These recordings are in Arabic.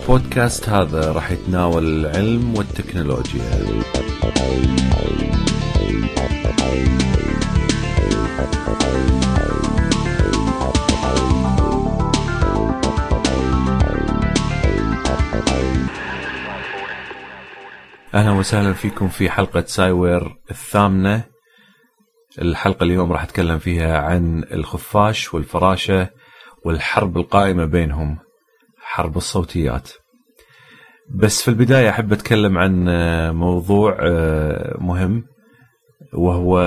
البودكاست هذا راح يتناول العلم والتكنولوجيا. أهلا وسهلا فيكم في حلقة سايوير الثامنة. الحلقة اليوم راح أتكلم فيها عن الخفاش والفراشة والحرب القائمة بينهم. حرب الصوتيات. بس في البداية أحب أتكلم عن موضوع مهم وهو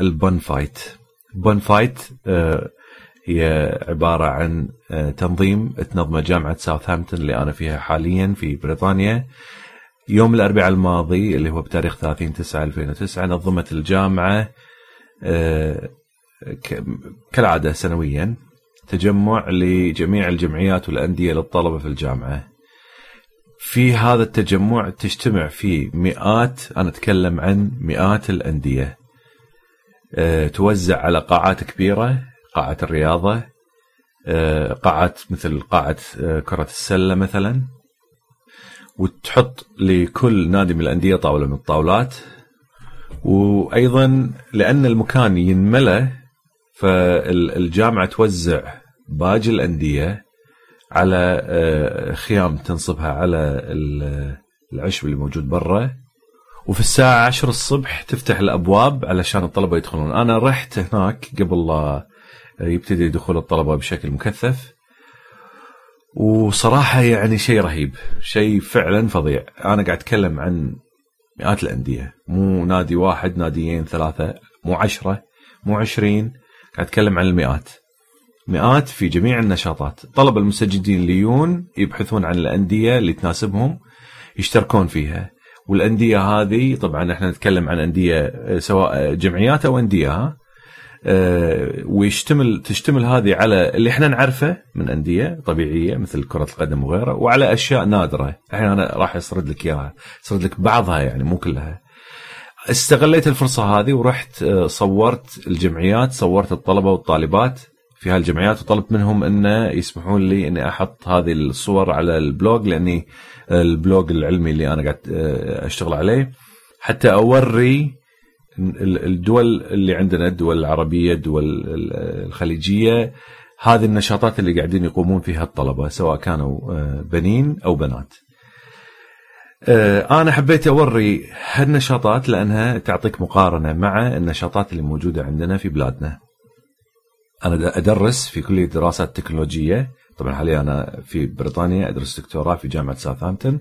ال Bunfight ال Bunfight هي عبارة عن تنظيم تنظمه جامعة ساوثهامبتون اللي أنا فيها حاليا في بريطانيا. يوم الأربعاء الماضي اللي هو بتاريخ 30 9 2009 نظمت الجامعة كالعادة سنويا. تجمع لجميع الجمعيات والأندية للطلبة في الجامعة. في هذا التجمع تجتمع فيه مئات أنا أتكلم عن مئات الأندية. أه توزع على قاعات كبيرة قاعة الرياضة أه مثل قاعة أه كرة السلة مثلا. وتحط لكل نادي من الأندية طاولة من الطاولات. وأيضا لأن المكان ينملى فالجامعة توزع باقي الأندية على خيام تنصبها على العشب اللي موجود برا. وفي الساعة عشر الصبح تفتح الأبواب علشان الطلبة يدخلون. أنا رحت هناك قبل لا يبتدي دخول الطلبة بشكل مكثف. وصراحة يعني شيء رهيب شيء فعلا فظيع. أنا قاعد أتكلم عن مئات الأندية. مو نادي واحد ناديين ثلاثة مو عشرة مو عشرين. قاعد أتكلم عن المئات. مئات في جميع النشاطات. طلب المستجدين ليون يبحثون عن الأندية اللي تناسبهم يشتركون فيها. والأندية هذه طبعا إحنا نتكلم عن أندية سواء جمعيات أو أندية أه ويشتمل تشتمل هذه على اللي إحنا نعرفه من أندية طبيعية مثل كرة القدم وغيرها وعلى أشياء نادرة. الحين أنا راح أسرد لك إياها. أسرد لك بعضها يعني مو كلها. استغليت الفرصة هذه ورحت صورت الجمعيات صورت الطلبة والطالبات في هالجمعيات وطلبت منهم انه يسمحون لي إني أحط هذه الصور على ال blog لأني ال blog العلمي اللي أنا قاعد أشتغل عليه حتى أوري الدول اللي عندنا الدول العربية الدول الخليجية هذه النشاطات اللي قاعدين يقومون فيها الطلبة سواء كانوا بنين أو بنات. أنا حبيت أوري هالنشاطات لأنها تعطيك مقارنة مع النشاطات اللي موجودة عندنا في بلادنا. أنا أدرس في كلية دراسات تكنولوجية. طبعا حاليا أنا في بريطانيا أدرس دكتوراه في جامعة ساوثهامبتون.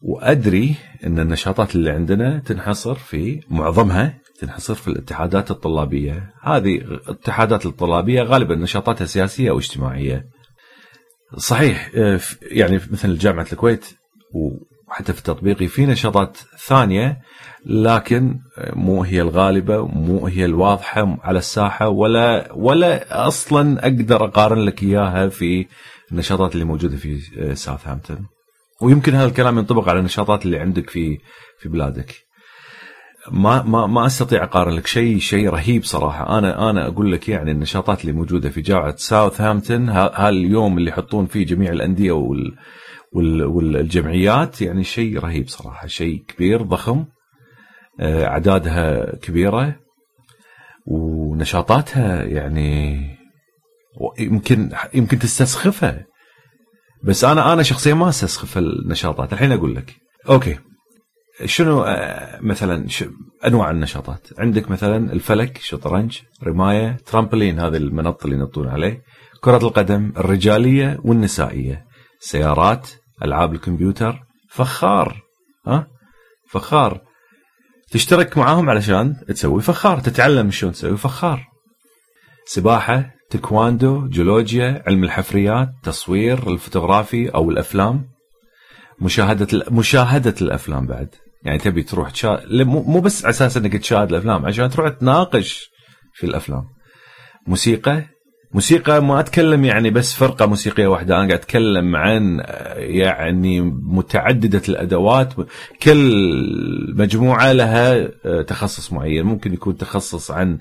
وأدري إن النشاطات اللي عندنا تنحصر في معظمها تنحصر في الاتحادات الطلابية. هذه الاتحادات الطلابية غالبا نشاطاتها سياسية أو اجتماعية. صحيح يعني مثل جامعة الكويت وحتى في تطبيقي في نشاطات ثانية لكن مو هي الغالبة مو هي الواضحة على الساحة ولا ولا أصلا أقدر أقارن لك إياها في النشاطات اللي موجودة في ساوثهامبتون ويمكن هذا الكلام ينطبق على النشاطات اللي عندك في في بلادك. ما ما ما أستطيع أقارن لك شيء شيء رهيب صراحة. أنا أنا أقول لك يعني النشاطات اللي موجودة في جامعة ساوثهامبتون هاليوم اللي يحطون فيه جميع الأندية وال والجمعيات يعني شيء رهيب صراحة شيء كبير ضخم أعدادها كبيرة ونشاطاتها يعني يمكن يمكن تستسخفها. بس أنا أنا شخصيا ما أستسخف النشاطات. الحين أقول لك. أوكي. شنو مثلا أنواع النشاطات؟ عندك مثلا الفلك شطرنج رماية ترامبلين هذا المنط اللي ينطون عليه كرة القدم الرجالية والنسائية سيارات ألعاب الكمبيوتر. فخار ها؟ فخار. تشترك معاهم علشان تسوي فخار تتعلم شلون تسوي فخار. سباحة تكواندو جيولوجيا علم الحفريات تصوير الفوتوغرافي أو الأفلام. مشاهدة مشاهدة الأفلام بعد. يعني تبي تروح تشا... مو بس على أساس إنك تشاهد الأفلام عشان تروح تناقش في الأفلام. موسيقى موسيقى ما أتكلم يعني بس فرقة موسيقية واحدة. أنا قاعد أتكلم عن يعني متعددة الأدوات. كل مجموعة لها تخصص معين. ممكن يكون تخصص عن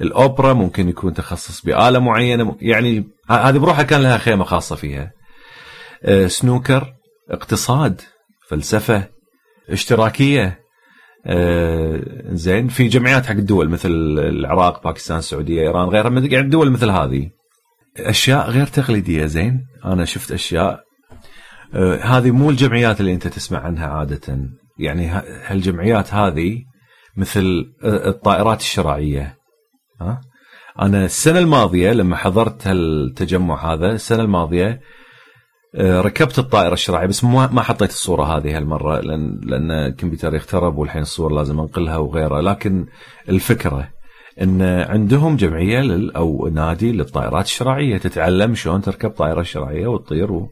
الأوبرا ممكن يكون تخصص بآلة معينة. يعني هذه بروحها كان لها خيمة خاصة فيها. سنوكر اقتصاد فلسفة اشتراكية. آه زين. في جمعيات حق الدول مثل العراق باكستان السعودية إيران غيرها يعني دول مثل هذه. أشياء غير تقليدية زين. أنا شفت أشياء. آه هذه مو الجمعيات اللي أنت تسمع عنها عادة. يعني هالجمعيات هذه مثل الطائرات الشراعيه ها؟ أنا السنة الماضية لما حضرت هالتجمع هذا السنة الماضية آه، ركبت الطائرة الشراعية بس ما حطيت الصورة هذه هالمرة لأن لأن الكمبيوتر يخترب والحين الصور لازم أنقلها وغيرها لكن الفكرة إن عندهم جمعية لل أو نادي للطائرات الشراعية تتعلم شلون تركب طائرة شراعية وتطير و...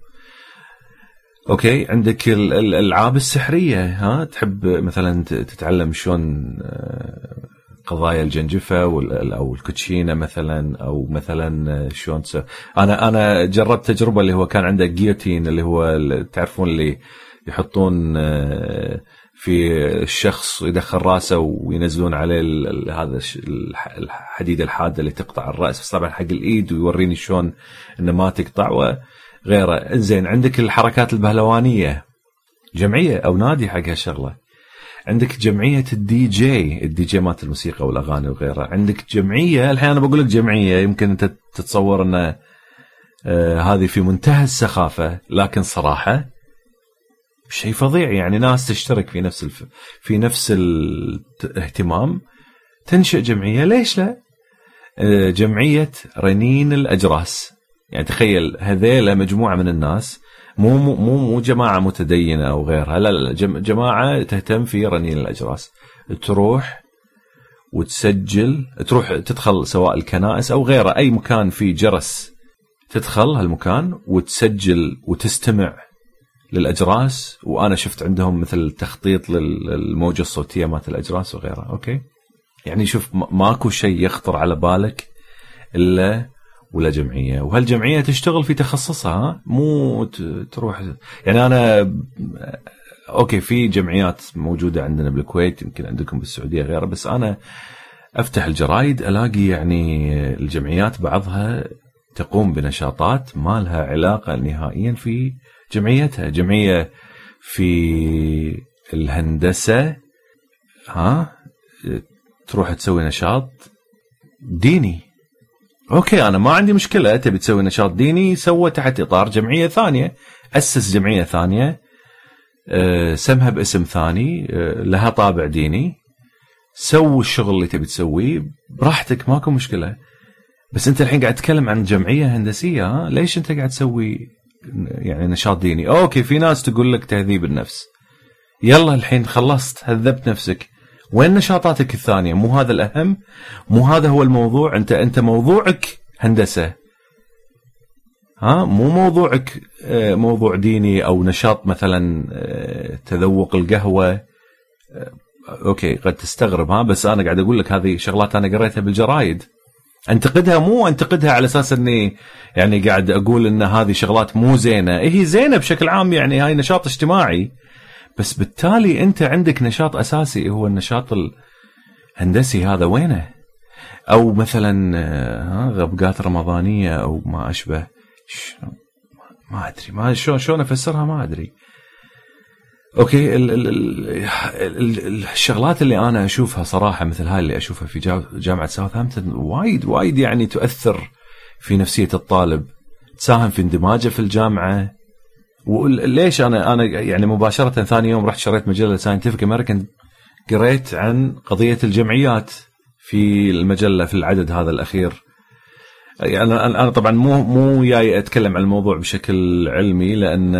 أوكي عندك الألعاب السحرية ها تحب مثلا تتعلم شلون آه، قضايا الجنجفة أو الكوتشينة مثلا أو مثلا شلون أنا أنا جربت تجربة اللي هو كان عنده جيوتين اللي هو تعرفون اللي يحطون آه، في الشخص يدخل راسه وينزلون عليه هذا الحديده الحاده اللي تقطع الرأس. بس طبعا حق الإيد ويوريني شلون إنه ما تقطع وغيره. إنزين عندك الحركات البهلوانية جمعية أو نادي حق هالشغلة؟ عندك جمعية ال DJ ال DJ مالت الموسيقى والأغاني وغيرها. عندك جمعية الحين أنا بقول لك جمعية يمكن أنت تتصور أن آه هذه في منتهى السخافة لكن صراحة شيء فظيع. يعني ناس تشترك في نفس الف... في نفس الاهتمام تنشئ جمعية. ليش لا؟ آه جمعية رنين الأجراس. يعني تخيل هذيلا مجموعة من الناس مو مو مو جماعة متدينة أو غيرها لا لا جماعة تهتم في رنين الأجراس. تروح وتسجل تروح تدخل سواء الكنائس أو غيره أي مكان فيه جرس تدخل هالمكان وتسجل وتستمع للأجراس. وأنا شفت عندهم مثل تخطيط للموجة الصوتية مالت الأجراس وغيرها okay؟ يعني شوف ماكو شيء يخطر على بالك إلا ولا جمعية؟ وهالجمعية تشتغل في تخصصها مو تروح. يعني أنا okay في جمعيات موجودة عندنا بالكويت يمكن عندكم بالسعودية غيرها بس أنا أفتح الجرايد ألاقي يعني الجمعيات بعضها تقوم بنشاطات ما لها علاقة نهائيا في جمعيتها. جمعية في الهندسة ها تروح تسوي نشاط ديني. أوكي أنا ما عندي مشكلة. تبي تسوي نشاط ديني سوى تحت إطار جمعية ثانية. أسس جمعية ثانية. آه، سمها باسم ثاني. آه، لها طابع ديني. سوي الشغل اللي تبي تسويه. براحتك ماكو مشكلة. بس أنت الحين قاعد تتكلم عن جمعية هندسية ها؟ ليش أنت قاعد تسوي يعني نشاط ديني؟ أوكي في ناس تقول لك تهذيب النفس. يلا الحين خلصت هذبت نفسك. وين نشاطاتك الثانية؟ مو هذا الأهم؟ مو هذا هو الموضوع؟ أنت أنت موضوعك هندسة. ها؟ مو موضوعك آه، موضوع ديني أو نشاط مثلا آه، تذوق القهوة. آه، أوكي قد تستغرب ها؟ بس أنا قاعد أقول لك هذه شغلات أنا قريتها بالجرايد. أنتقدها مو أنتقدها على أساس إني يعني قاعد أقول إن هذه شغلات مو زينة. هي زينة بشكل عام يعني هاي نشاط اجتماعي. بس بالتالي أنت عندك نشاط أساسي هو النشاط الهندسي هذا وينه؟ أو مثلا ها غبقات رمضانية أو ما أشبه. ما أدري. ما شلون شلون أفسرها؟ ما أدري. أوكي ال ال ال الشغلات اللي أنا أشوفها صراحة مثل هاي اللي أشوفها في جامعة ساوثهامبتون وايد وايد يعني تؤثر في نفسية الطالب. تساهم في اندماجه في الجامعة. وليش أنا أنا يعني مباشرة ثاني يوم رحت شريت مجلة Scientific American قريت عن قضية الجمعيات في المجلة في العدد هذا الأخير. يعني أنا طبعا مو مو جاي أتكلم عن الموضوع بشكل علمي لأن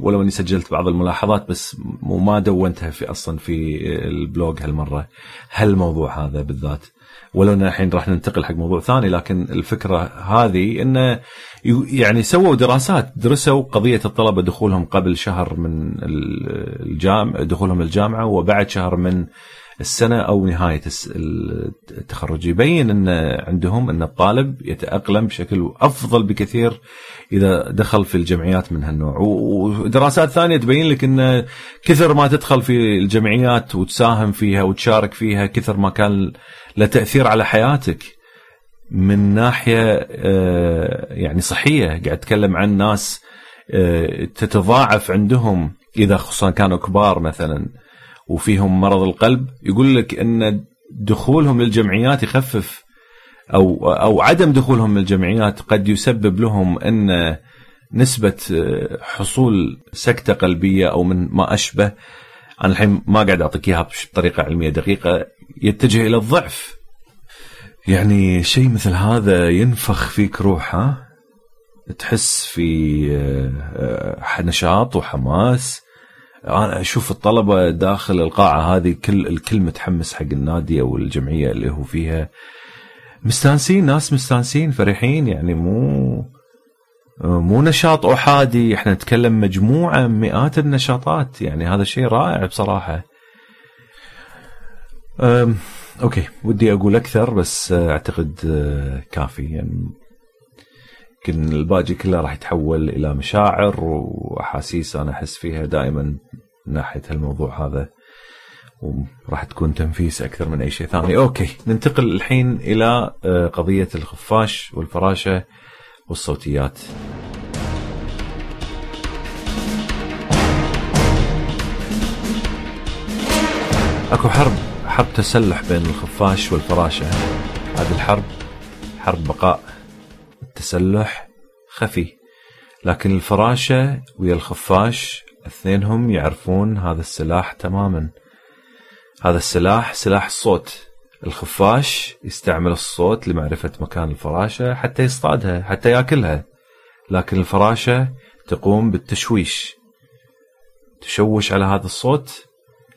ولو أني سجلت بعض الملاحظات بس ما دونتها في أصلا في البلوج هالمرة. هالموضوع هذا بالذات. ولو إن الحين راح ننتقل حق موضوع ثاني لكن الفكرة هذه انه يعني سووا دراسات درسوا قضية الطلبة دخولهم قبل شهر من الجامعة دخولهم الجامعة وبعد شهر من السنة أو نهاية التخرج. يبين أن عندهم أن الطالب يتأقلم بشكل أفضل بكثير إذا دخل في الجمعيات من هالنوع. ودراسات ثانية تبين لك أن كثر ما تدخل في الجمعيات وتساهم فيها وتشارك فيها كثر ما كان له تأثير على حياتك من ناحية آه، يعني صحية. قاعد أتكلم عن ناس آه، تتضاعف عندهم إذا خصوصا كانوا كبار مثلا. وفيهم مرض القلب يقول لك إن دخولهم للجمعيات يخفف أو أو عدم دخولهم للجمعيات قد يسبب لهم إن نسبة حصول سكتة قلبية أو من ما أشبه. أنا الحين ما قاعد أعطيك إياها بطريقة علمية دقيقة يتجه إلى الضعف. يعني شيء مثل هذا ينفخ فيك روح ها؟ تحس في آه، نشاط وحماس. أنا أشوف الطلبة داخل القاعة هذه كل الكل متحمس حق النادي أو الجمعية اللي هو فيها. مستانسين ناس مستانسين فرحين يعني مو مو نشاط أحادي. إحنا نتكلم مجموعة مئات النشاطات. يعني هذا شيء رائع بصراحة. أوكي ودي أقول أكثر بس أعتقد كافي. يعني يمكن الباقي كله راح يتحول إلى مشاعر وأحاسيس أنا أحس فيها دائما من ناحية هالموضوع هذا وراح تكون تنفيس أكثر من أي شيء ثاني. أوكي ننتقل الحين إلى آه، قضية الخفاش والفراشة والصوتيات. أكو حرب حرب تسلح بين الخفاش والفراشة. هذه الحرب حرب بقاء. التسلح خفي. لكن الفراشة ويا الخفاش اثنينهم يعرفون هذا السلاح تماما. هذا السلاح سلاح الصوت. الخفاش يستعمل الصوت لمعرفة مكان الفراشة حتى يصطادها حتى يأكلها. لكن الفراشة تقوم بالتشويش. تشوش على هذا الصوت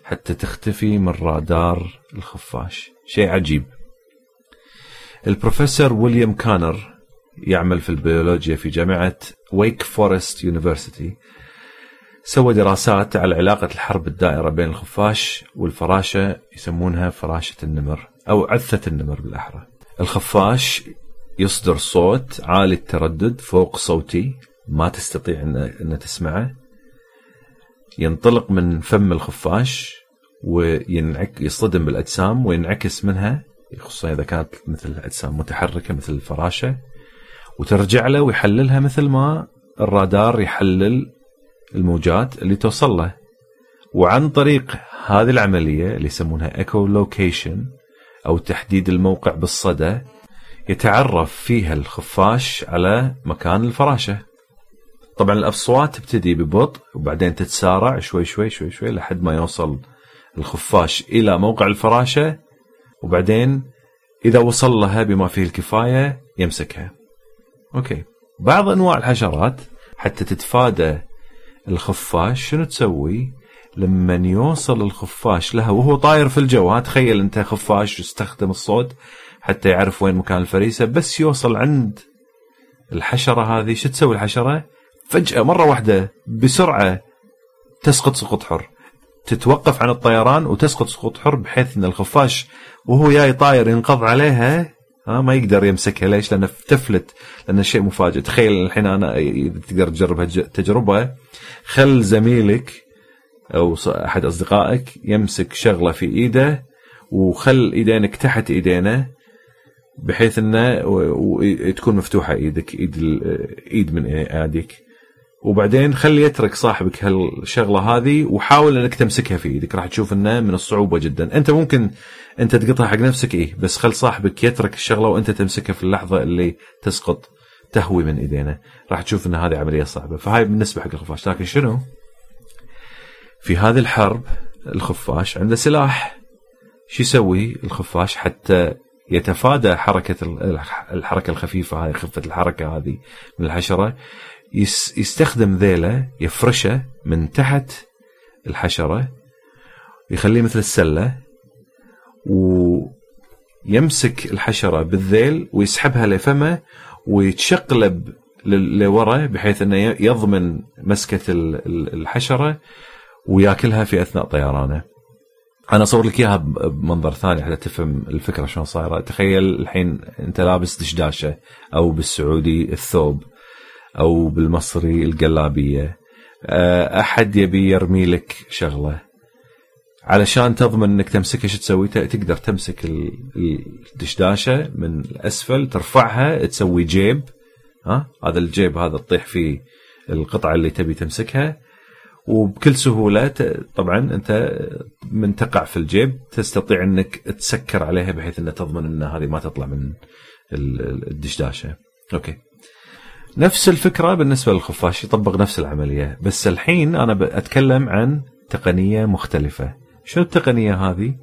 حتى تختفي من رادار الخفاش. شيء عجيب. البروفيسور ويليام كونر يعمل في البيولوجيا في جامعة Wake Forest University سوى دراسات على علاقة الحرب الدائرة بين الخفاش والفراشة يسمونها فراشة النمر أو عثة النمر بالأحرى. الخفاش يصدر صوت عالي التردد فوق صوتي ما تستطيع أن, تسمعه. ينطلق من فم الخفاش وينعك يصطدم بالأجسام وينعكس منها خصوصا إذا كانت مثل أجسام متحركة مثل الفراشة. وترجع له ويحللها مثل ما الرادار يحلل الموجات اللي توصل له. وعن طريق هذه العملية اللي يسمونها echolocation أو تحديد الموقع بالصدى يتعرف فيها الخفاش على مكان الفراشة. طبعا الأصوات تبتدي ببطء وبعدين تتسارع شوي شوي شوي شوي لحد ما يوصل الخفاش إلى موقع الفراشة وبعدين إذا وصل لها بما فيه الكفاية يمسكها. أوكي بعض أنواع الحشرات حتى تتفادى الخفاش شنو تسوي؟ لما يوصل الخفاش لها وهو طاير في الجو تخيل أنت خفاش يستخدم الصوت حتى يعرف وين مكان الفريسة بس يوصل عند الحشرة هذه شو تسوي الحشرة؟ فجأة مرة واحدة بسرعة تسقط سقوط حر تتوقف عن الطيران وتسقط سقوط حر بحيث إن الخفاش وهو جاي طاير ينقض عليها ها ما يقدر يمسكها. ليش؟ لأنه تفلت لأن شيء مفاجئ. تخيل الحين أنا اذا تقدر تجرب التجربه خل زميلك أو أحد أصدقائك يمسك شغلة في إيده وخل إيدينك تحت إيدينه بحيث إنه تكون مفتوحة إيدك إيد إيد من ايديك وبعدين خلي يترك صاحبك هالشغلة هذه وحاول إنك تمسكها في إيدك. راح تشوف إنه من الصعوبة جدا. أنت ممكن أنت تقطع حق نفسك إيه بس خل صاحبك يترك الشغلة وأنت تمسكها في اللحظة اللي تسقط تهوي من إيدينا. راح تشوف إن هذه عملية صعبة. فهاي بالنسبة حق الخفاش. لكن شنو؟ في هذه الحرب الخفاش عنده سلاح. شو يسوي الخفاش حتى يتفادى حركة الحركة الخفيفة هاي خفة الحركة هذه من الحشرة؟ يستخدم ذيله يفرشه من تحت الحشرة يخليه مثل السلة يمسك الحشرة بالذيل ويسحبها لفمه ويتشقلب لورا بحيث إنه يضمن مسكة ال- ال- الحشرة وياكلها في أثناء طيرانه. أنا أصور لك إياها بمنظر ثاني حتى تفهم الفكرة شلون صايرة، تخيل الحين أنت لابس دشداشة أو بالسعودي الثوب أو بالمصري القلابية. أحد يبي يرمي لك شغلة علشان تضمن إنك تمسكها شو تسوي؟ تقدر تمسك ال- الدشداشة من الأسفل ترفعها تسوي جيب ها هذا الجيب هذا تطيح فيه القطعة اللي تبي تمسكها وبكل سهولة طبعا أنت من تقع في الجيب تستطيع إنك تسكر عليها بحيث إنها تضمن إن هذه ما تطلع من ال- ال- الدشداشة. أوكي. نفس الفكرة بالنسبة للخفاش يطبق نفس العملية بس الحين أنا بتكلم عن تقنية مختلفة. شنو التقنية هذه؟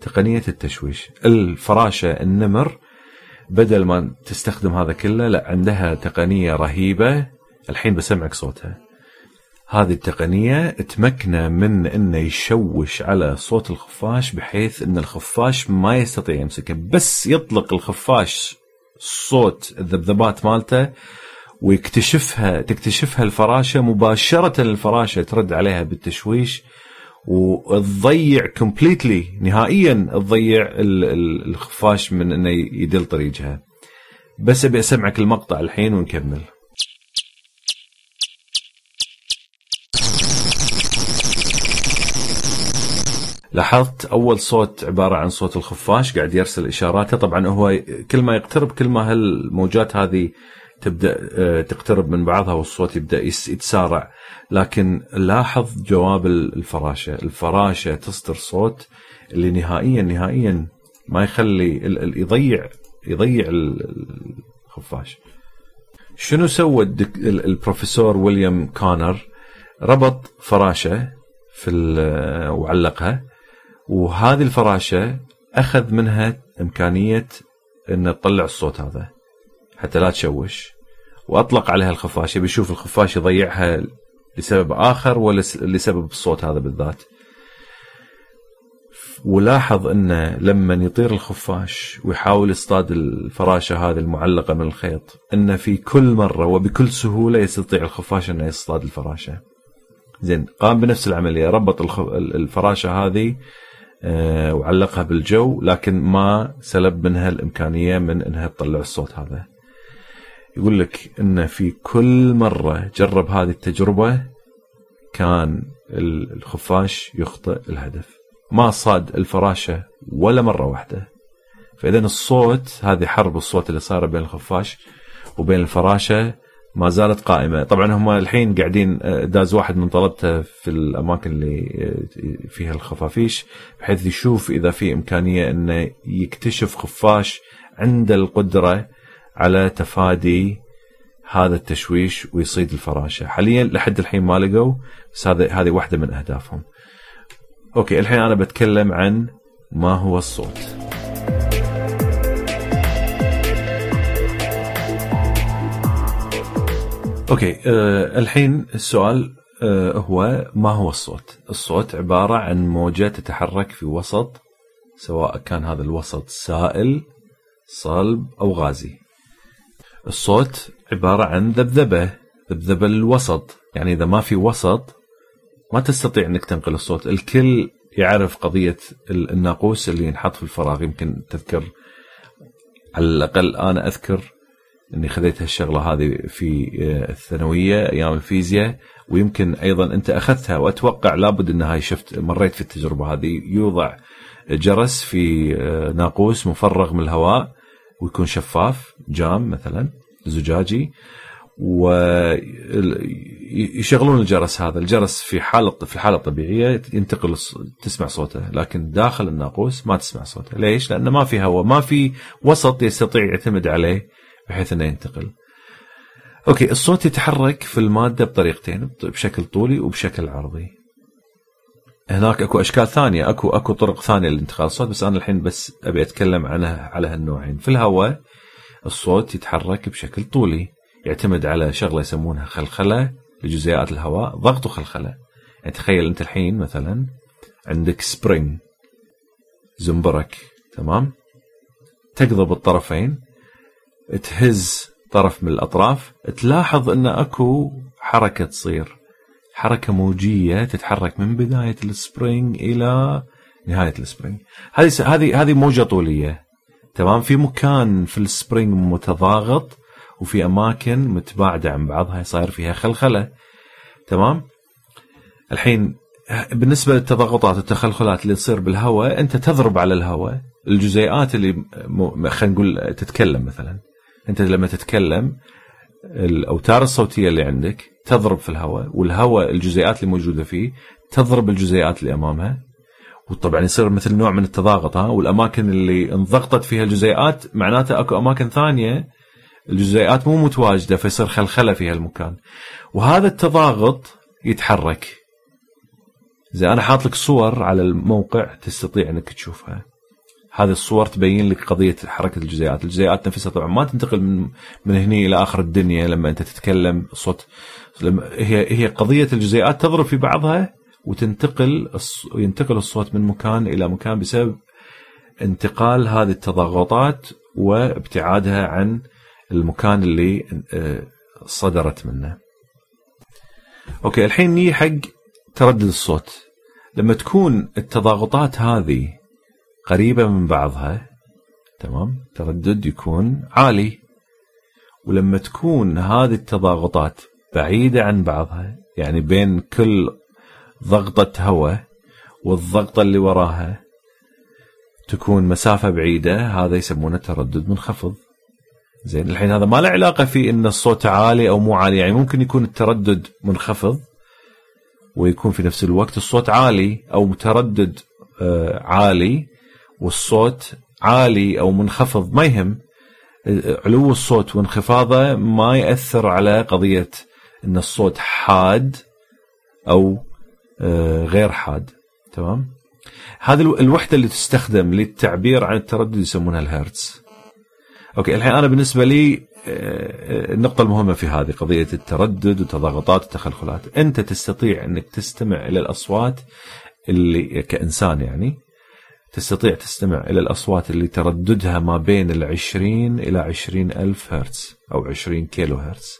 تقنية التشويش. الفراشة النمر بدل ما تستخدم هذا كله لا عندها تقنية رهيبة الحين بسمعك صوتها. هذه التقنية تمكنه من إنه يشوش على صوت الخفاش بحيث إن الخفاش ما يستطيع يمسكه بس يطلق الخفاش صوت الذبذبات مالته ويكتشفها تكتشفها الفراشة مباشرة الفراشة ترد عليها بالتشويش وتضيع كومبليتلي نهائيا تضيع ال- ال- الخفاش من إنه يدل طريقها. بس أبي أسمعك المقطع الحين ونكمل. لاحظت أول صوت عبارة عن صوت الخفاش قاعد يرسل اشاراته طبعا هو كل ما يقترب كل ما هالموجات هذه تبدأ آه، تقترب من بعضها والصوت يبدأ يتسارع. لكن لاحظ جواب الفراشة. الفراشة تصدر صوت اللي نهائيا نهائيا ما يخلي يضيع يضيع ال- الخفاش. شنو سوى البروفيسور ويليام كونر؟ ربط فراشة في وعلقها وهذه الفراشة أخذ منها إمكانية إن تطلع الصوت هذا. حتى لا تشوش وأطلق عليها الخفاش يبي يشوف الخفاش يضيعها لسبب آخر ولا لسبب الصوت هذا بالذات ولاحظ إنه لما يطير الخفاش ويحاول يصطاد الفراشة هذه المعلقة من الخيط انه في كل مرة وبكل سهولة يستطيع الخفاش إنه يصطاد الفراشة. زين قام بنفس العملية ربط الفراشة هذه آه، وعلقها بالجو لكن ما سلب منها الإمكانية من إنها تطلع الصوت هذا. يقول لك انه في كل مرة جرب هذه التجربة كان ال- الخفاش يخطئ الهدف. ما صاد الفراشة ولا مرة واحدة. فإذا الصوت هذه حرب الصوت اللي صار بين الخفاش وبين الفراشة ما زالت قائمة، طبعا هم الحين قاعدين آه، داز واحد من طلبته في الأماكن اللي آه، فيها الخفافيش بحيث يشوف إذا في إمكانية إنه يكتشف خفاش عنده القدرة على تفادي هذا التشويش ويصيد الفراشة، حاليا لحد الحين ما لقوا بس هذا هذه واحدة من أهدافهم. أوكي الحين أنا بتكلم عن ما هو الصوت. أوكي أه الحين السؤال أه هو ما هو الصوت؟ الصوت عبارة عن موجة تتحرك في وسط سواء كان هذا الوسط سائل صلب أو غازي. الصوت عبارة عن ذبذبة، ذبذبة الوسط، يعني إذا ما في وسط ما تستطيع إنك تنقل الصوت، الكل يعرف قضية ال- الناقوس اللي ينحط في الفراغ. يمكن تذكر على الأقل أنا أذكر إني خذيت هالشغلة هذه في آه، الثانوية أيام الفيزياء. ويمكن أيضا أنت أخذتها وأتوقع لابد إن هاي شفت مريت في التجربة هذه. يوضع جرس في آه، ناقوس مفرغ من الهواء ويكون شفاف جام مثلا. زجاجي ويشغلون الجرس هذا الجرس في حالة في الحالة الطبيعية ينتقل تسمع صوته لكن داخل الناقوس ما تسمع صوته ليش؟ لأنه ما في هواء ما في وسط يستطيع يعتمد عليه بحيث إنه ينتقل. أوكي الصوت يتحرك في المادة بطريقتين بشكل طولي وبشكل عرضي. هناك أكو أشكال ثانية اكو أكو طرق ثانية لانتقال الصوت بس أنا الحين بس أبي أتكلم عنها على هالنوعين. في الهواء الصوت يتحرك بشكل طولي يعتمد على شغلة يسمونها خلخلة لجزيئات الهواء ضغط وخلخلة. يعني تخيل أنت الحين مثلا عندك spring زنبرك تمام؟ تقضب الطرفين تهز طرف من الأطراف تلاحظ أن أكو حركة تصير حركة موجية تتحرك من بداية ال spring إلى نهاية ال spring هذه هذه هذه موجة طولية تمام في مكان في ال spring متضاغط وفي أماكن متباعدة عن بعضها صاير فيها خلخلة. تمام؟ الحين بالنسبة للتضاغطات والتخلخلات اللي تصير بالهواء أنت تضرب على الهواء. الجزيئات اللي خلينا نقول تتكلم مثلا. أنت لما تتكلم الأوتار الصوتية اللي عندك تضرب في الهواء والهواء الجزيئات اللي موجودة فيه تضرب الجزيئات اللي أمامها. وطبعا يصير مثل نوع من التضاغط ها؟ والأماكن اللي انضغطت فيها الجزيئات معناته أكو أماكن ثانية الجزيئات مو متواجدة فيصير خلخلة في هالمكان. وهذا التضاغط يتحرك. زي أنا حاط لك صور على الموقع تستطيع إنك تشوفها. هذه الصور تبين لك قضية حركة الجزيئات، الجزيئات نفسها طبعا ما تنتقل من من هني إلى آخر الدنيا لما أنت تتكلم الصوت لما هي هي قضية الجزيئات تضرب في بعضها وتنتقل ينتقل الصوت من مكان إلى مكان بسبب انتقال هذه التضاغطات وابتعادها عن المكان اللي آه، صدرت منه. أوكي الحين نيجي حق تردد الصوت. لما تكون التضاغطات هذه قريبة من بعضها تمام تردد يكون عالي ولما تكون هذه التضاغطات بعيدة عن بعضها يعني بين كل ضغطة هواء والضغطة اللي وراها تكون مسافة بعيدة هذا يسمونه تردد منخفض. زين الحين هذا ما له علاقة في إن الصوت عالي أو مو عالي يعني ممكن يكون التردد منخفض ويكون في نفس الوقت الصوت عالي أو متردد آه، عالي والصوت عالي أو منخفض ما يهم. علو الصوت وانخفاضه ما يأثر على قضية إن الصوت حاد أو آه، غير حاد. تمام؟ هذه الوحدة اللي تستخدم للتعبير عن التردد يسمونها الهرتز. أوكي الحين أنا بالنسبة لي آه، آه، النقطة المهمة في هذه قضية التردد وتضاغطات التخلخلات أنت تستطيع أنك تستمع إلى الأصوات اللي كإنسان يعني تستطيع تستمع إلى الأصوات اللي ترددها ما بين العشرين إلى عشرين ألف هرتز أو عشرين كيلو هرتز.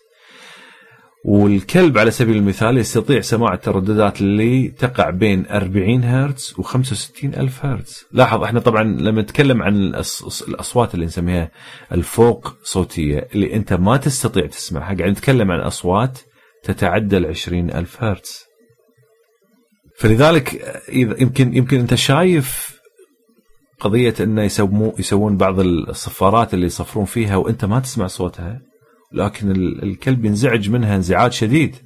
والكلب على سبيل المثال يستطيع سماع الترددات اللي تقع بين 40 هرتز و 65 ألف هرتز. لاحظ إحنا طبعا لما نتكلم عن الأصوات اللي نسميها الفوق صوتية اللي أنت ما تستطيع تسمعها قاعد نتكلم عن أصوات تتعدى ال 20 ألف هرتز. فلذلك يمكن يمكن أنت شايف قضية إنه يسوون يسوون بعض الصفارات اللي يصفرون فيها وأنت ما تسمع صوتها لكن الكلب ينزعج منها انزعاج شديد.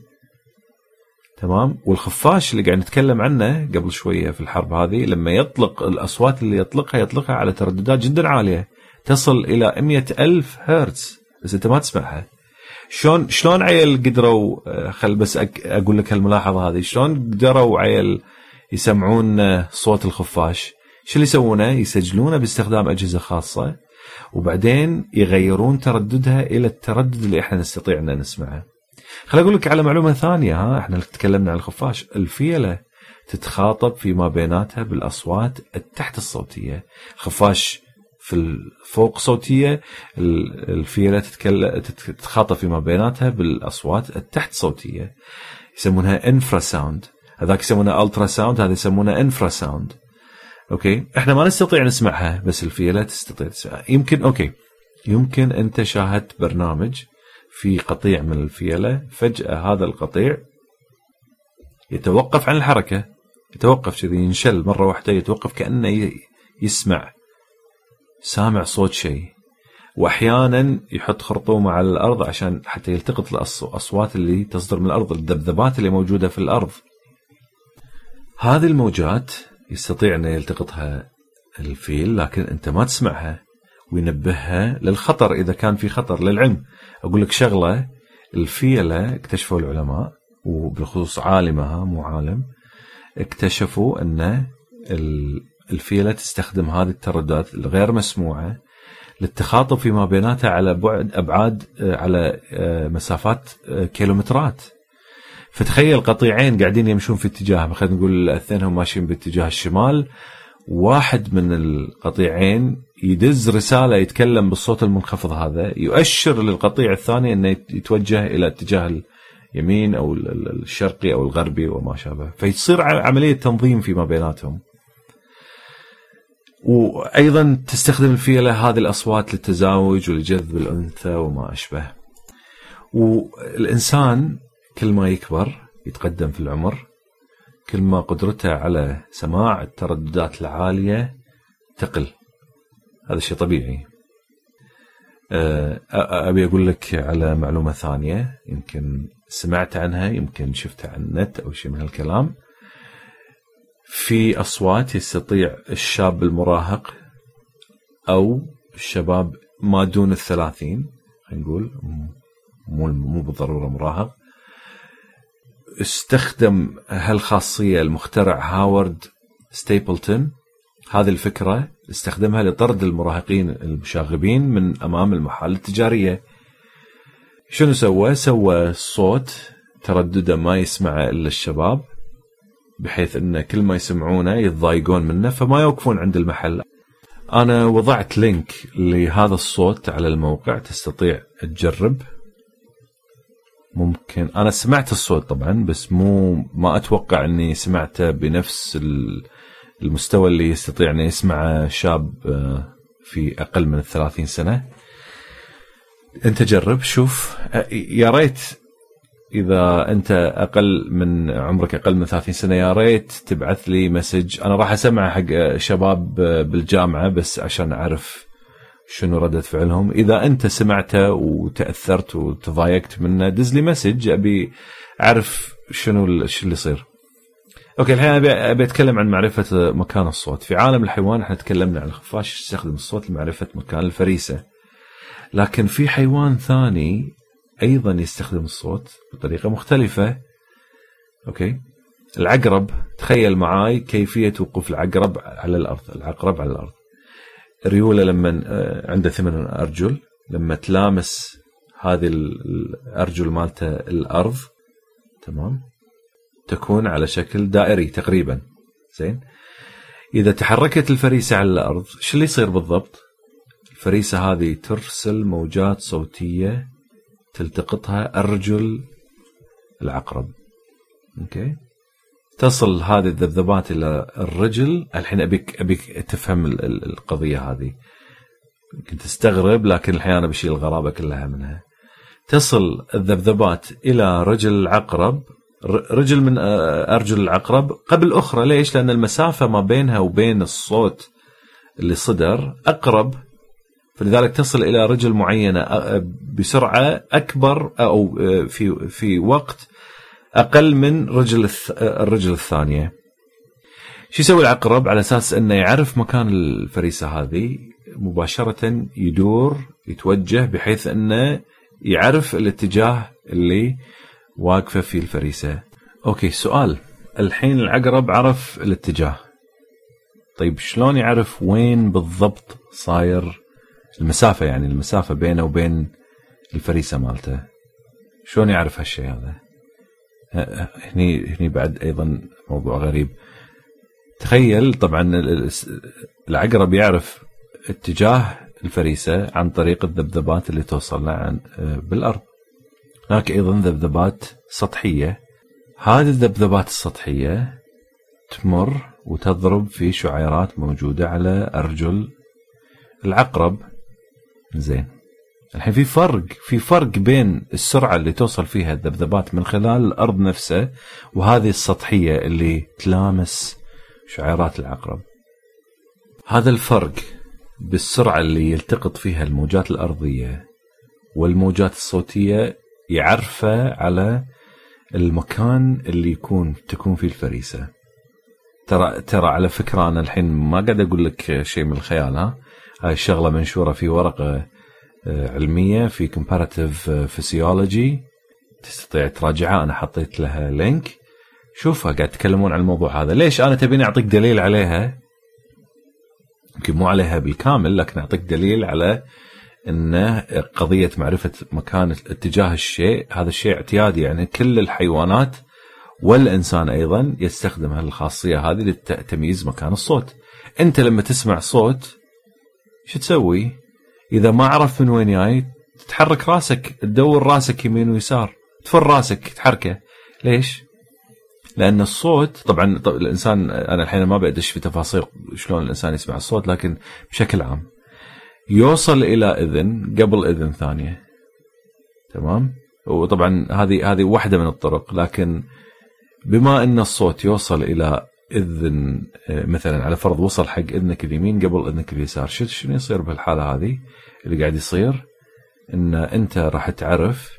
تمام؟ والخفاش اللي قاعد نتكلم عنه قبل شوية في الحرب هذه لما يطلق الأصوات اللي يطلقها يطلقها على ترددات جدا عالية. تصل إلى مئة ألف هرتز. بس أنت ما تسمعها. شلون شلون عيل قدروا آه، خل بس أقول لك هالملاحظه هذه. شلون قدروا عيل يسمعون آه، صوت الخفاش؟ شو اللي يسوونه؟ يسجلونه باستخدام أجهزة خاصة. وبعدين يغيرون ترددها إلى التردد اللي إحنا نستطيع أن نسمعه. خل أقول لك على معلومة ثانية ها إحنا تكلمنا عن الخفاش، الفيلة تتخاطب فيما بيناتها بالأصوات التحت الصوتية، الخفاش في الفوق صوتية الفيلة تتخاطب فيما بيناتها بالأصوات التحت صوتية. يسمونها infrasound هذاك يسمونه ultrasound هذا يسمونه infrasound أوكي؟ إحنا ما نستطيع نسمعها بس الفيله تستطيع تسمعها. يمكن أوكي. يمكن انت شاهدت برنامج في قطيع من الفيله فجأة هذا القطيع يتوقف عن الحركة. يتوقف كذي ينشل مرة واحدة يتوقف كأنه يسمع سامع صوت شيء. وأحيانا يحط خرطومه على الأرض عشان حتى يلتقط الأصوات اللي تصدر من الأرض الذبذبات اللي موجودة في الأرض. هذه الموجات يستطيع أن يلتقطها الفيل لكن أنت ما تسمعها وينبهها للخطر إذا كان في خطر للعلم. أقول لك شغلة الفيلة اكتشفوا العلماء وبالخصوص عالمها مو عالم اكتشفوا أن الفيلة تستخدم هذه الترددات الغير مسموعة للتخاطب فيما بيناتها على بعد أبعاد على آه، مسافات آه، كيلومترات. فتخيل قطيعين قاعدين يمشون في اتجاه خلينا نقول الاثنين هم ماشيين باتجاه الشمال. واحد من القطيعين يدز رسالة يتكلم بالصوت المنخفض هذا يؤشر للقطيع الثاني إنه يتوجه إلى اتجاه اليمين أو الشرقي أو الغربي وما شابه. فيصير عملية تنظيم فيما بيناتهم. وأيضا تستخدم الفيلة هذه الأصوات للتزاوج ولجذب الأنثى وما أشبه. والإنسان كل ما يكبر يتقدم في العمر كل ما قدرته على سماع الترددات العالية تقل. هذا شيء طبيعي. أه، أبي أقول لك على معلومة ثانية يمكن سمعت عنها يمكن شفتها على النت أو شيء من هالكلام. في أصوات يستطيع الشاب المراهق أو الشباب ما دون الثلاثين خلينا نقول مو مو بالضرورة مراهق استخدم هالخاصية المخترع هاورد ستيبلتون هذه الفكرة استخدمها لطرد المراهقين المشاغبين من أمام المحال التجارية شنو سوى؟ سوى صوت تردده ما يسمعه إلا الشباب بحيث إن كل ما يسمعونه يتضايقون منه فما يوقفون عند المحل. أنا وضعت link لهذا الصوت على الموقع تستطيع تجرب ممكن. أنا سمعت الصوت طبعا بس مو ما أتوقع إني سمعته بنفس المستوى اللي يستطيع ان يسمعه شاب آه، في أقل من الثلاثين سنة. أنت جرب شوف. يا ريت إذا أنت أقل من عمرك أقل من 30 سنة يا ريت تبعث لي message. أنا راح اسمع حق شباب بالجامعة بس عشان أعرف شنو ردة فعلهم؟ إذا أنت سمعته وتأثرت وتضايقت منه دز لي message أبي أعرف شنو اللي يصير. أوكي الحين ابي أبي أتكلم عن معرفة مكان الصوت. في عالم الحيوان إحنا تكلمنا عن الخفاش يستخدم الصوت لمعرفة مكان الفريسة. لكن في حيوان ثاني أيضا يستخدم الصوت بطريقة مختلفة. أوكي؟ العقرب تخيل معاي كيفية وقوف العقرب على الأرض العقرب على الأرض. ريوله لما آه، عنده ثمان أرجل لما تلامس هذه الأرجل مالته الأرض تمام؟ تكون على شكل دائري تقريبا زين؟ إذا تحركت الفريسة على الأرض شو اللي يصير بالضبط؟ الفريسة هذه ترسل موجات صوتية تلتقطها أرجل العقرب. أوكي؟ تصل هذه الذبذبات إلى الرجل الحين ابيك أبيك تفهم القضية هذه. يمكن تستغرب لكن الحين أنا بشيل الغرابة كلها منها. تصل الذبذبات إلى رجل العقرب رجل من أرجل العقرب. قبل أخرى ليش؟ لأن المسافة ما بينها وبين الصوت اللي صدر أقرب. فلذلك تصل إلى رجل معينة بسرعة أكبر أو في في وقت أقل من رجل الرجل الثانية. شو يسوي العقرب على أساس أنه يعرف مكان الفريسة هذه مباشرة يدور يتوجه بحيث أنه يعرف الاتجاه اللي واقفة فيه الفريسة. أوكي سؤال الحين العقرب عرف الاتجاه. طيب شلون يعرف وين بالضبط صاير المسافة يعني المسافة بينه وبين الفريسة مالته شلون يعرف هالشيء هذا هني هني بعد أيضا موضوع غريب. تخيل طبعا العقرب يعرف اتجاه الفريسة عن طريق الذبذبات اللي توصل له عن بالأرض. هناك أيضا ذبذبات سطحية. هذه الذبذبات السطحية تمر وتضرب في شعيرات موجودة على أرجل العقرب. زين. الحين في فرق في فرق بين السرعة اللي توصل فيها الذبذبات من خلال الأرض نفسها وهذه السطحية اللي تلامس شعيرات العقرب. هذا الفرق بالسرعة اللي يلتقط فيها الموجات الأرضية والموجات الصوتية يعرفه على المكان اللي يكون تكون فيه الفريسة. ترى ترى على فكرة أنا الحين ما قاعد أقول لك شيء من الخيال ها؟ هاي الشغله منشورة في ورقة علمية في comparative physiology تستطيع تراجعها. أنا حطيت لها link شوفها قاعد يتكلمون عن الموضوع هذا. ليش؟ أنا تبيني أعطيك دليل عليها. يمكن مو عليها بالكامل لكن أعطيك دليل على انه قضية معرفة مكان اتجاه الشيء هذا الشيء اعتيادي. يعني كل الحيوانات والإنسان أيضا يستخدم هالخاصية هذه لتمييز مكان الصوت. أنت لما تسمع صوت شو تسوي؟ إذا ما عرفت من وين جاي تتحرك راسك تدور راسك يمين ويسار. تفر راسك تحركه. ليش؟ لأن الصوت طبعا طب الإنسان أنا الحين ما بدش في تفاصيل شلون الإنسان يسمع الصوت لكن بشكل عام. يوصل إلى إذن قبل إذن ثانية. تمام؟ وطبعا هذه هذه واحدة من الطرق لكن بما إن الصوت يوصل إلى إذن مثلا على فرض وصل حق إذنك اليمين قبل إذنك اليسار شنو يصير بالحاله هذه اللي قاعد يصير؟ إن أنت راح تعرف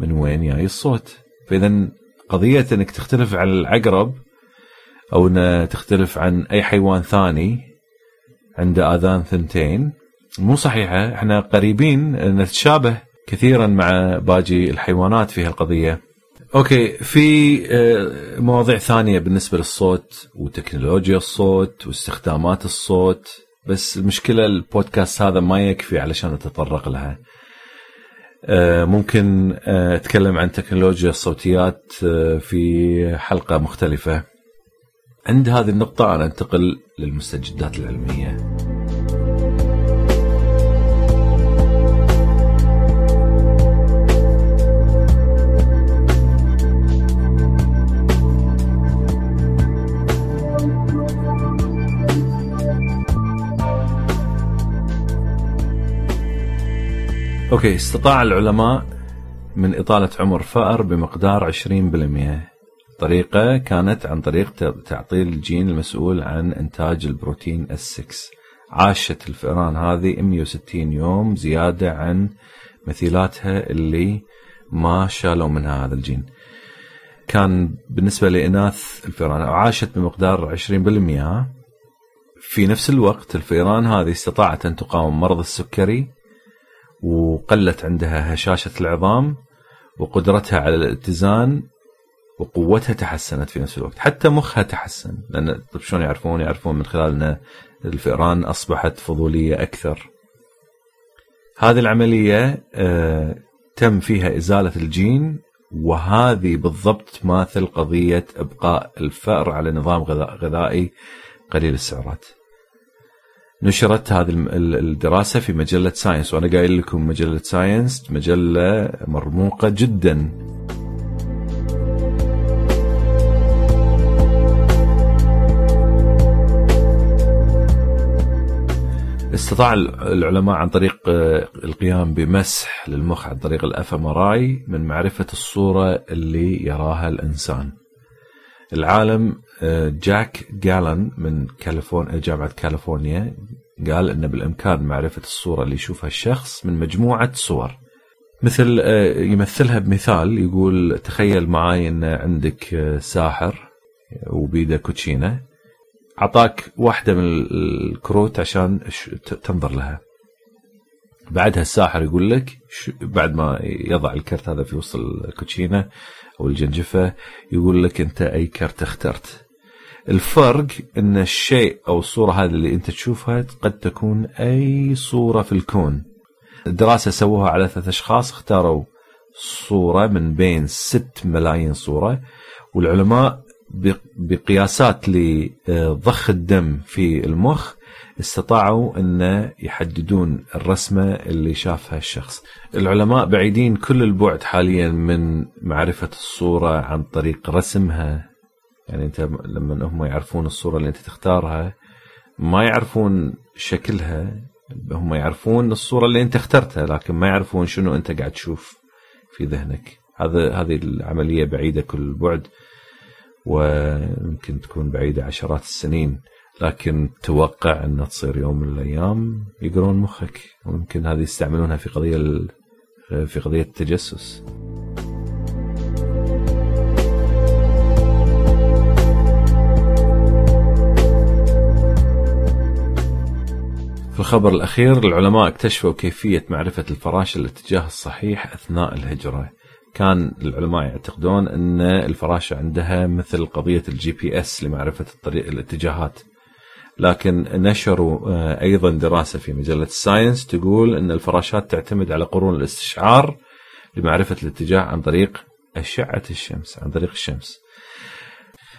من وين جاي الصوت. فاذا قضية إنك تختلف عن العقرب أو إن تختلف عن أي حيوان ثاني عنده آذان ثنتين مو صحيحة. إحنا قريبين نتشابه كثيرا مع باقي الحيوانات في هالقضية. أوكي في مواضيع ثانية بالنسبة للصوت وتكنولوجيا الصوت واستخدامات الصوت بس المشكلة البودكاست هذا ما يكفي علشان نتطرق لها. ممكن أتكلم عن تكنولوجيا الصوتيات في حلقة مختلفة. عند هذه النقطة أنا أنتقل للمستجدات العلمية. أوكي استطاع العلماء من إطالة عمر فأر بمقدار 20% طريقة كانت عن طريق تعطيل الجين المسؤول عن إنتاج البروتين S6 عاشت الفئران هذه 160 يوم زيادة عن مثيلاتها اللي ما شالوا منها هذا الجين. كان بالنسبة لإناث الفئران عاشت بمقدار 20% في نفس الوقت الفئران هذه استطاعت أن تقاوم مرض السكري وقلت عندها هشاشة العظام وقدرتها على الاتزان وقوتها تحسنت في نفس الوقت. حتى مخها تحسن لأن طيب شلون يعرفون؟ يعرفون من خلال أن الفئران أصبحت فضولية أكثر. هذه العملية آه تم فيها إزالة الجين وهذه بالضبط تماثل قضية إبقاء الفأر على نظام غذائي قليل السعرات. نشرت هذه الدراسة في مجلة Science وأنا قايل لكم مجلة Science مجلة مرموقة جدا. استطاع العلماء عن طريق القيام بمسح للمخ عن طريق ال fMRI من معرفة الصورة اللي يراها الإنسان. العالم جاك جالن من كاليفورنيا جامعة كاليفورنيا قال أن بالإمكان معرفة الصورة اللي يشوفها الشخص من مجموعة صور. مثل يمثلها بمثال يقول تخيل معاي أن عندك ساحر وبيده كوتشينة أعطاك واحدة من الكروت عشان تنظر لها. بعدها الساحر يقول لك بعد ما يضع الكرت هذا في وسط الكوتشينة أو الجنجفة يقول لك أنت أي كرت اخترت. الفرق أن الشيء أو الصورة هذه اللي أنت تشوفها قد تكون أي صورة في الكون. الدراسة سووها على ثلاث أشخاص اختاروا صورة من بين ست ملايين صورة والعلماء بقياسات لضخ الدم في المخ استطاعوا أن يحددون الرسمة اللي شافها الشخص. العلماء بعيدين كل البعد حاليا من معرفة الصورة عن طريق رسمها. يعني أنت لما هم يعرفون الصورة اللي أنت تختارها ما يعرفون شكلها هم يعرفون الصورة اللي أنت اخترتها لكن ما يعرفون شنو أنت قاعد تشوف في ذهنك. هذا هذه العملية بعيدة كل البعد ويمكن تكون بعيدة عشرات السنين. لكن توقع أن تصير يوم من الأيام يقرون مخك. ويمكن هذه يستعملونها في قضية في قضية التجسس. في الخبر الأخير العلماء اكتشفوا كيفية معرفة الفراشة الاتجاه الصحيح أثناء الهجرة. كان العلماء يعتقدون أن الفراشة عندها مثل قضية ال GPS لمعرفة الطريق الاتجاهات. لكن نشروا أيضا دراسة في مجلة ال Science تقول أن الفراشات تعتمد على قرون الاستشعار لمعرفة الاتجاه عن طريق أشعة الشمس عن طريق الشمس.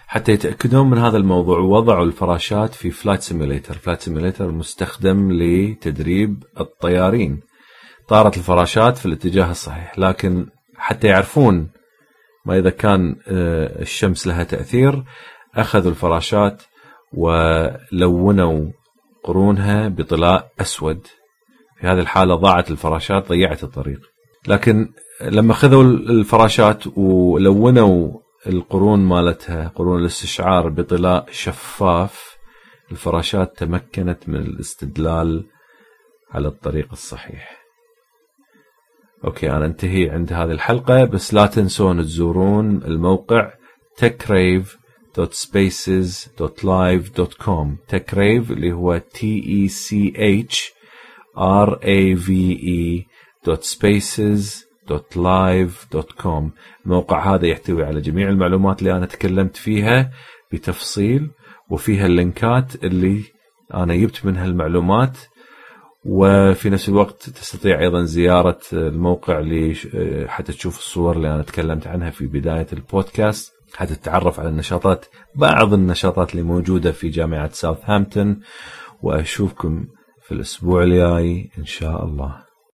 حتى يتأكدون من هذا الموضوع وضعوا الفراشات في flight simulator flight simulator مستخدم لتدريب الطيارين. طارت الفراشات في الاتجاه الصحيح لكن حتى يعرفون ما إذا كان آه، الشمس لها تأثير أخذوا الفراشات ولونوا قرونها بطلاء أسود. في هذه الحالة ضاعت الفراشات ضيعت الطريق. لكن لما خذوا الفراشات ولونوا القرون مالتها قرون الاستشعار بطلاء شفاف الفراشات تمكنت من الاستدلال على الطريق الصحيح. أوكي أنا أنتهي عند هذه الحلقة بس لا تنسون تزورون الموقع techrave.spaces.live.com techrave اللي هو T E C H R A V E .spaces.live.com الموقع هذا يحتوي على جميع المعلومات اللي أنا تكلمت فيها بتفصيل وفيها اللينكات اللي أنا جبت منها المعلومات. وفي نفس الوقت تستطيع أيضا زيارة الموقع حتى تشوف الصور اللي أنا تكلمت عنها في بداية البودكاست. حتى تتعرف على النشاطات بعض النشاطات اللي موجودة في جامعة ساوثهامبتون وأشوفكم في الأسبوع الجاي إن شاء الله.